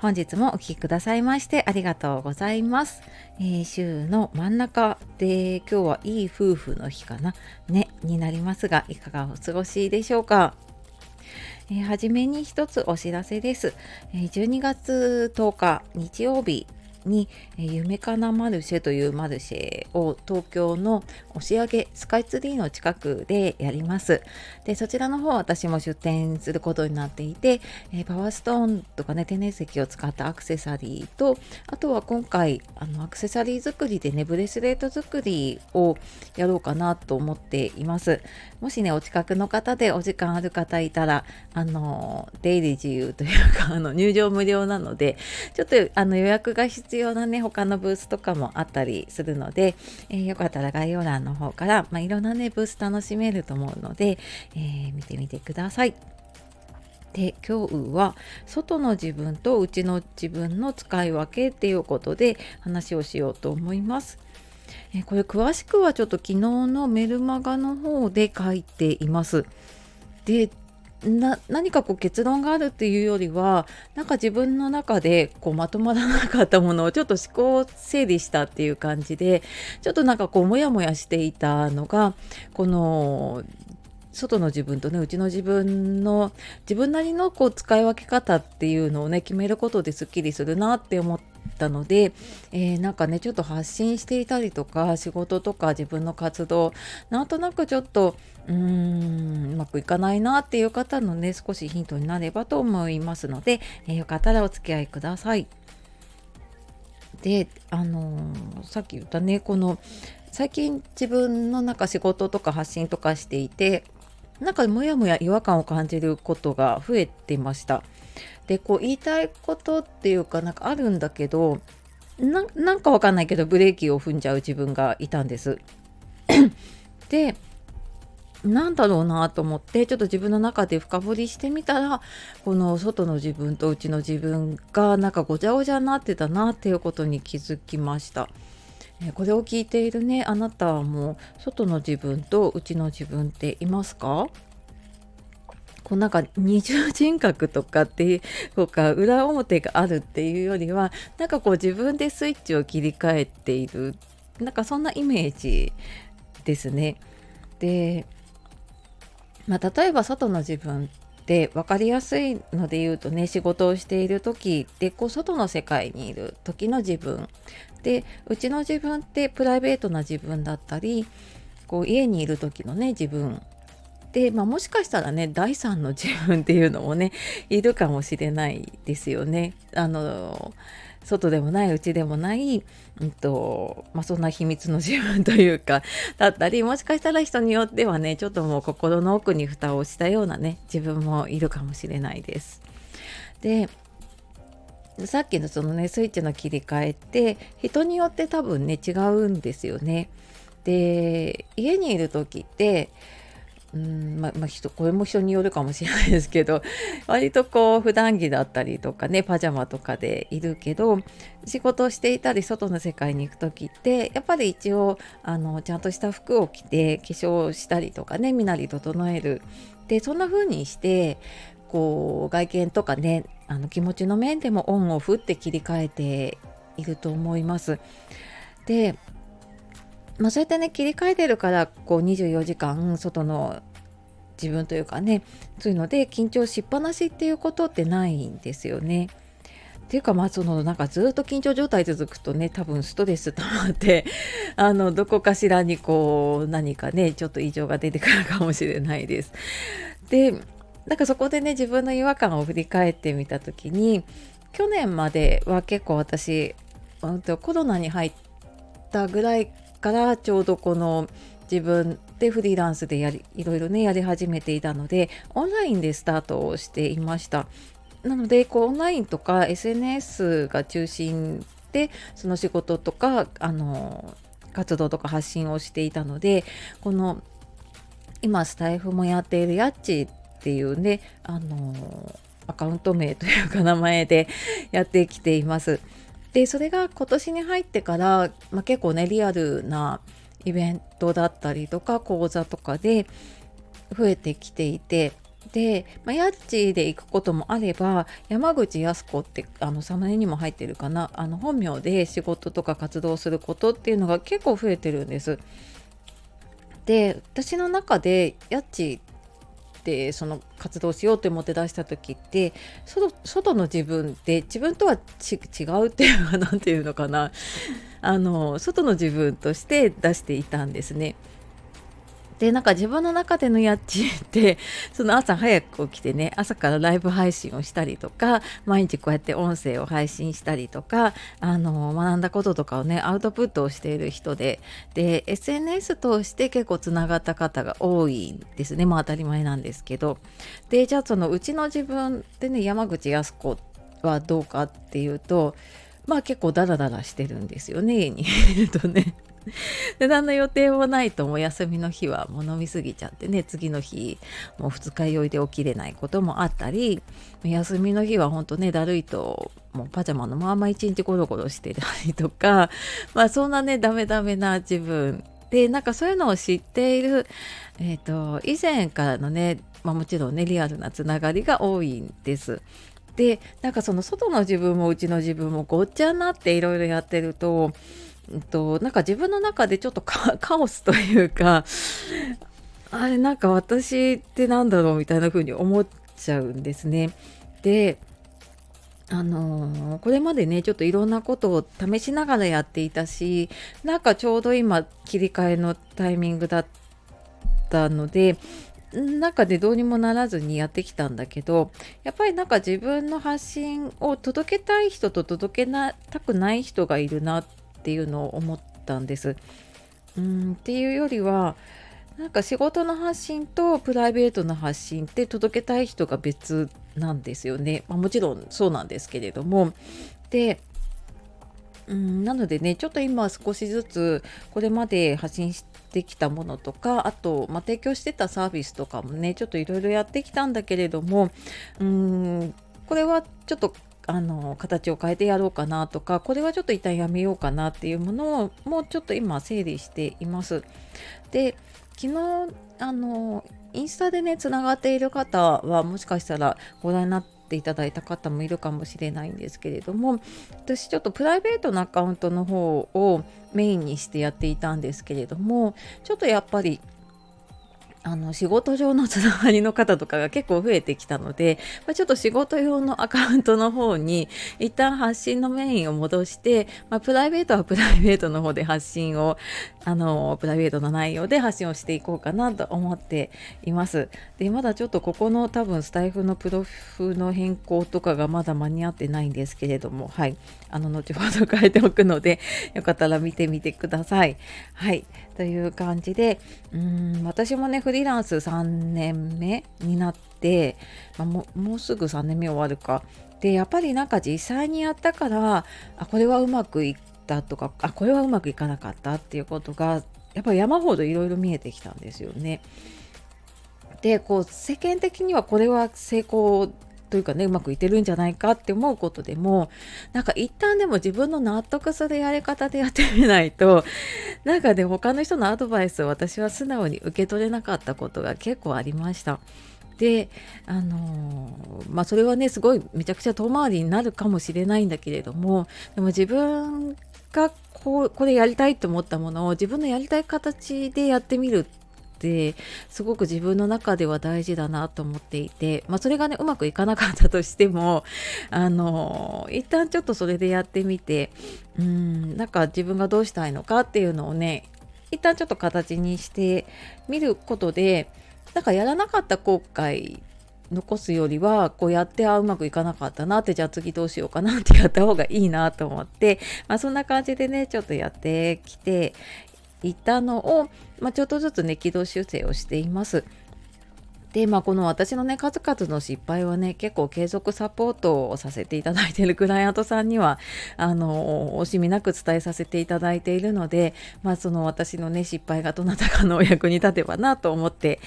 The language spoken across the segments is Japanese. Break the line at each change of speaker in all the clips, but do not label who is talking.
本日もお聴きくださいましてありがとうございます。えー週の真ん中で今日はいい夫婦の日かなねになりますがいかがお過ごしでしょうか？えーはじめに一つお知らせです。え12月10日日曜日に、え夢かなマルシェというマルシェを東京の押上スカイツリーの近くでやります。でそちらの方私も出店することになっていて、えパワーストーンとかね天然石を使ったアクセサリーとあとは今回あのアクセサリー作りでねブレスレット作りをやろうかなと思っていますもしねお近くの方でお時間ある方いたらあの出入り自由というかあの入場無料なのでちょっとあの予約が必要なね他のブースとかもあったりするので、えーよかったら概要欄の方から、まあ、いろんなねブース楽しめると思うので、え見てみてください。で今日は外の自分と内の自分の使い分けっていうことで話をしようと思います。えこれ詳しくはちょっと昨日のメルマガの方で書いています。でな何かこう結論があるっていうよりはなんか自分の中でこうまとまらなかったものをちょっと思考整理したっていう感じでちょっとなんかこうモヤモヤしていたのがこの外の自分とねうちの自分の自分なりのこう使い分け方っていうのをね決めることですっきりするなって思ったので、えーなんかねちょっと発信していたりとか仕事とか自分の活動なんとなくちょっとうーんうまくいかないなっていう方のね少しヒントになればと思いますので、えーよかったらお付き合いください。であのーさっき言ったねこの最近自分のなんか仕事とか発信とかしていてなんかもやもや違和感を感じることが増えてました。でこう言いたいことっていうかなんかあるんだけどななんかわかんないけどブレーキを踏んじゃう自分がいたんです。でなんだろうなと思ってちょっと自分の中で深掘りしてみたらこの外の自分と内の自分がなんかごちゃごちゃになってたなっていうことに気づきました。えーこれを聞いているねあなたはもう外の自分と内の自分っていますか？こうなんか二重人格とかっていうか裏表があるっていうよりはなんかこう自分でスイッチを切り替えているなんかそんなイメージですね。で、まあ、例えば外の自分って分かりやすいので言うとね仕事をしている時ってこう外の世界にいる時の自分でうちの自分ってプライベートな自分だったりこう家にいる時のね自分で、まあ、もしかしたらね第三の自分っていうのもねいるかもしれないですよね。あの外でもない内でもない、うんとまあ、そんな秘密の自分というかだったりもしかしたら人によってはねちょっともう心の奥に蓋をしたようなね自分もいるかもしれないです。でさっきのそのねスイッチの切り替えって人によって多分ね違うんですよね。で家にいる時ってうんままあ、人これも人によるかもしれないですけど 割とこう普段着だったりとかねパジャマとかでいるけど仕事をしていたり外の世界に行く時ってやっぱり一応あのちゃんとした服を着て化粧したりとかね身なり整えるでそんな風にしてこう外見とかねあの気持ちの面でもオンオフって切り替えていると思います。でまあ、そうやってね切り替えてるからこう24時間外の自分というかねそういうので緊張しっぱなしっていうことってないんですよね。っていうかまあそのなんかずっと緊張状態続くとね多分ストレス溜まって あのどこかしらにこう何かねちょっと異常が出てくるかもしれないです。でなんかそこでね自分の違和感を振り返ってみた時に去年までは結構私うんとコロナに入ったぐらいからちょうどこの自分でフリーランスでやりいろいろねやり始めていたのでオンラインでスタートをしていました。なのでこうオンラインとか SNS が中心でその仕事とかあの活動とか発信をしていたのでこの今スタイフもやっているヤッチっていうねあのアカウント名というか名前でやってきています。でそれが今年に入ってから、まあ、結構ねリアルなイベントだったりとか講座とかで増えてきていてで、まあ、ヤッチで行くこともあれば山口靖子ってあのサムネにも入ってるかなあの本名で仕事とか活動することっていうのが結構増えてるんです。で私の中でヤッチってその活動しようと思って出した時って外の自分って自分とは違うっていうのは何て言うのかなあの外の自分として出していたんですね。でなんか自分の中でのやっちって その朝早く起きてね朝からライブ配信をしたりとか毎日こうやって音声を配信したりとかあの学んだこととかをねアウトプットをしている人でで SNS 通して結構つながった方が多いんですね。まあ当たり前なんですけど。でじゃあそのうちの自分でね山口靖子はどうかっていうとまあ結構ダラダラしてるんですよね家に。いるとね。で何の予定もないともう休みの日はもう飲みすぎちゃってね次の日もう二日酔いで起きれないこともあったり休みの日はほんとねだるいともうパジャマのまま一日ゴロゴロしてたりとか まあそんなねダメダメな自分でなんかそういうのを知っている、えーと、以前からのね、まあ、もちろんねリアルなつながりが多いんです。でなんかその外の自分もうちの自分もごっちゃになっていろいろやってるととなんか自分の中でちょっと カオスというかあれなんか私ってなんだろうみたいな風に思っちゃうんですね。であのー、これまでねちょっといろんなことを試しながらやっていたしなんかちょうど今切り替えのタイミングだったのでなんかでどうにもならずにやってきたんだけどやっぱりなんか自分の発信を届けたい人と届けなたくない人がいるなっっていうのを思ったんです。うんっていうよりはなんか仕事の発信とプライベートの発信って届けたい人が別なんですよね。まあ、もちろんそうなんですけれども。でうんなのでねちょっと今少しずつこれまで発信してきたものとかあと、まあ、提供してたサービスとかもねちょっといろいろやってきたんだけれどもうんこれはちょっとあの形を変えてやろうかなとかこれはちょっと一旦やめようかなっていうものをもうちょっと今整理しています。で昨日あのインスタでねつながっている方はもしかしたらご覧になっていただいた方もいるかもしれないんですけれども私ちょっとプライベートなアカウントの方をメインにしてやっていたんですけれどもちょっとやっぱりあの仕事上のつながりの方とかが結構増えてきたので、まあ、ちょっと仕事用のアカウントの方に一旦発信のメインを戻して、まあ、プライベートはプライベートの方で発信をあのプライベートの内容で発信をしていこうかなと思っています。でまだちょっとここの多分スタイフのプロフの変更とかがまだ間に合ってないんですけれどもはいあの後ほど変えておくので よかったら見てみてください。はいという感じでうん私もねフリーランス3年目になって、まあ、ももうすぐ3年目終わるかでやっぱりなんか実際にやったからあこれはうまくいったとかあこれはうまくいかなかったっていうことがやっぱり山ほどいろいろ見えてきたんですよね。でこう世間的にはこれは成功というかねうまくいってるんじゃないかって思うことでもなんか一旦でも自分の納得するやり方でやってみないと なんかね他の人のアドバイスを私は素直に受け取れなかったことが結構ありました。であのー、まあそれはねすごいめちゃくちゃ遠回りになるかもしれないんだけれどもでも自分がこうこれやりたいと思ったものを自分のやりたい形でやってみるってすごく自分の中では大事だなと思っていて、まあ、それがねうまくいかなかったとしても あの一旦ちょっとそれでやってみてうんなんか自分がどうしたいのかっていうのをね一旦ちょっと形にしてみることでなんかやらなかった後悔残すよりはこうやってあうまくいかなかったなってじゃあ次どうしようかなってやった方がいいなと思って、まあ、そんな感じでねちょっとやってきていたのを、まあ、ちょっとずつね軌道修正をしています。でまあこの私のね数々の失敗はね結構継続サポートをさせていただいているクライアントさんにはあの惜しみなく伝えさせていただいているのでまあその私のね失敗がどなたかのお役に立てばなと思って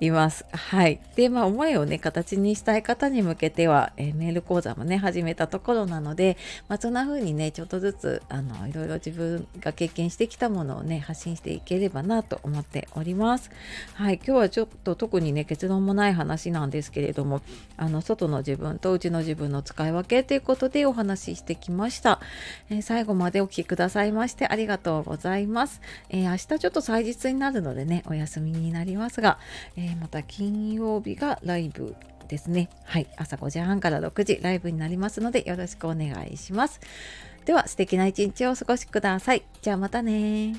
います。はいでまあ思いをね形にしたい方に向けては、え、メール講座もね始めたところなのでまあそんな風にねちょっとずつあのいろいろ自分が経験してきたものをね発信していければなと思っております。はい今日はちょっと特にね結論もない話なんですけれどもあの外の自分と内の自分の使い分けということでお話ししてきました、えー、最後までお聴きくださいましてありがとうございます、えー、明日ちょっと祭日になるのでねお休みになりますが、えー、また金曜日がライブですね。はい朝5時半から6時ライブになりますのでよろしくお願いします。では素敵な一日をお過ごしください。じゃあまたね